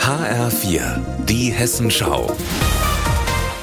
HR4, die Hessenschau.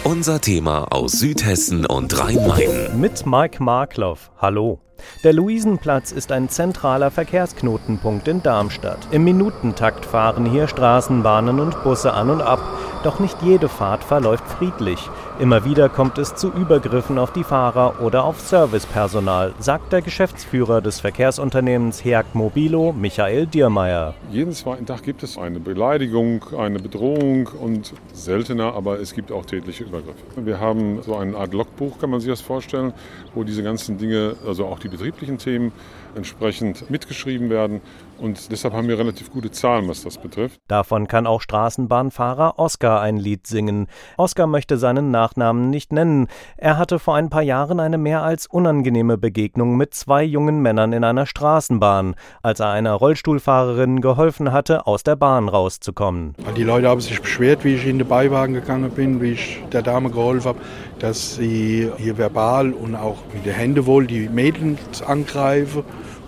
Unser Thema aus Südhessen und Rhein-Main. Mit Mike Markloff. Hallo. Der Luisenplatz ist ein zentraler Verkehrsknotenpunkt in Darmstadt. Im Minutentakt fahren hier Straßenbahnen und Busse an und ab. Doch nicht jede Fahrt verläuft friedlich. Immer wieder kommt es zu Übergriffen auf die Fahrer oder auf Servicepersonal, sagt der Geschäftsführer des Verkehrsunternehmens Herk Mobilo, Michael Diermeier. Jeden zweiten Tag gibt es eine Beleidigung, eine Bedrohung und seltener, aber es gibt auch tätliche Übergriffe. Wir haben so eine Art Logbuch, kann man sich das vorstellen, wo diese ganzen Dinge, also auch die betrieblichen Themen, entsprechend mitgeschrieben werden. Und deshalb haben wir relativ gute Zahlen, was das betrifft. Davon kann auch Straßenbahnfahrer Oskar ein Lied singen. Oskar möchte seinen Nachnamen nicht nennen. Er hatte vor ein paar Jahren eine mehr als unangenehme Begegnung mit zwei jungen Männern in einer Straßenbahn, als er einer Rollstuhlfahrerin geholfen hatte, aus der Bahn rauszukommen. Die Leute haben sich beschwert, wie ich in den Beiwagen gegangen bin, wie ich der Dame geholfen habe, dass sie hier verbal und auch mit den Händen wohl die Mädchen angreifen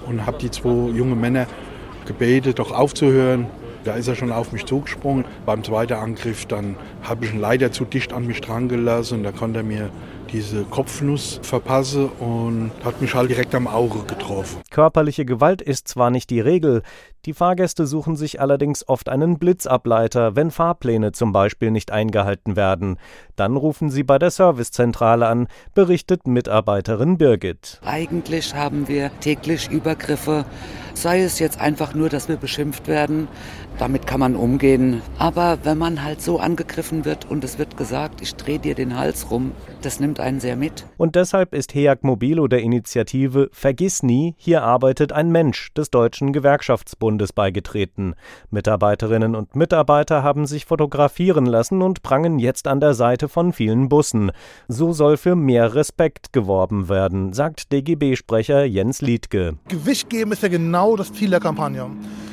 und habe die zwei jungen Männer gebetet, doch aufzuhören. Da ist er schon auf mich zugesprungen. Beim zweiten Angriff dann habe ich ihn leider zu dicht an mich dran gelassen. Da konnte er mir diese Kopfnuss verpassen und hat mich halt direkt am Auge getroffen. Körperliche Gewalt ist zwar nicht die Regel, die Fahrgäste suchen sich allerdings oft einen Blitzableiter, wenn Fahrpläne zum Beispiel nicht eingehalten werden. Dann rufen sie bei der Servicezentrale an, berichtet Mitarbeiterin Birgit. Eigentlich haben wir täglich Übergriffe, sei es jetzt einfach nur, dass wir beschimpft werden. Damit kann man umgehen. Aber wenn man halt so angegriffen wird und es wird gesagt, ich drehe dir den Hals rum, das nimmt einen sehr mit. Und deshalb ist HEAG Mobilo der Initiative Vergiss nie, hier arbeitet ein Mensch des Deutschen Gewerkschaftsbundes beigetreten. Mitarbeiterinnen und Mitarbeiter haben sich fotografieren lassen und prangen jetzt an der Seite von vielen Bussen. So soll für mehr Respekt geworben werden, sagt DGB-Sprecher Jens Liedke. Gewicht geben ist ja genau das Ziel der Kampagne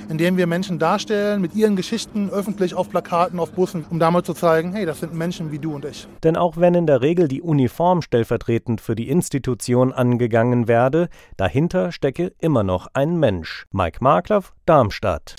indem wir Menschen darstellen mit ihren Geschichten öffentlich auf Plakaten, auf Bussen, um damit zu zeigen, hey, das sind Menschen wie du und ich. Denn auch wenn in der Regel die Uniform stellvertretend für die Institution angegangen werde, dahinter stecke immer noch ein Mensch. Mike Markloff, Darmstadt.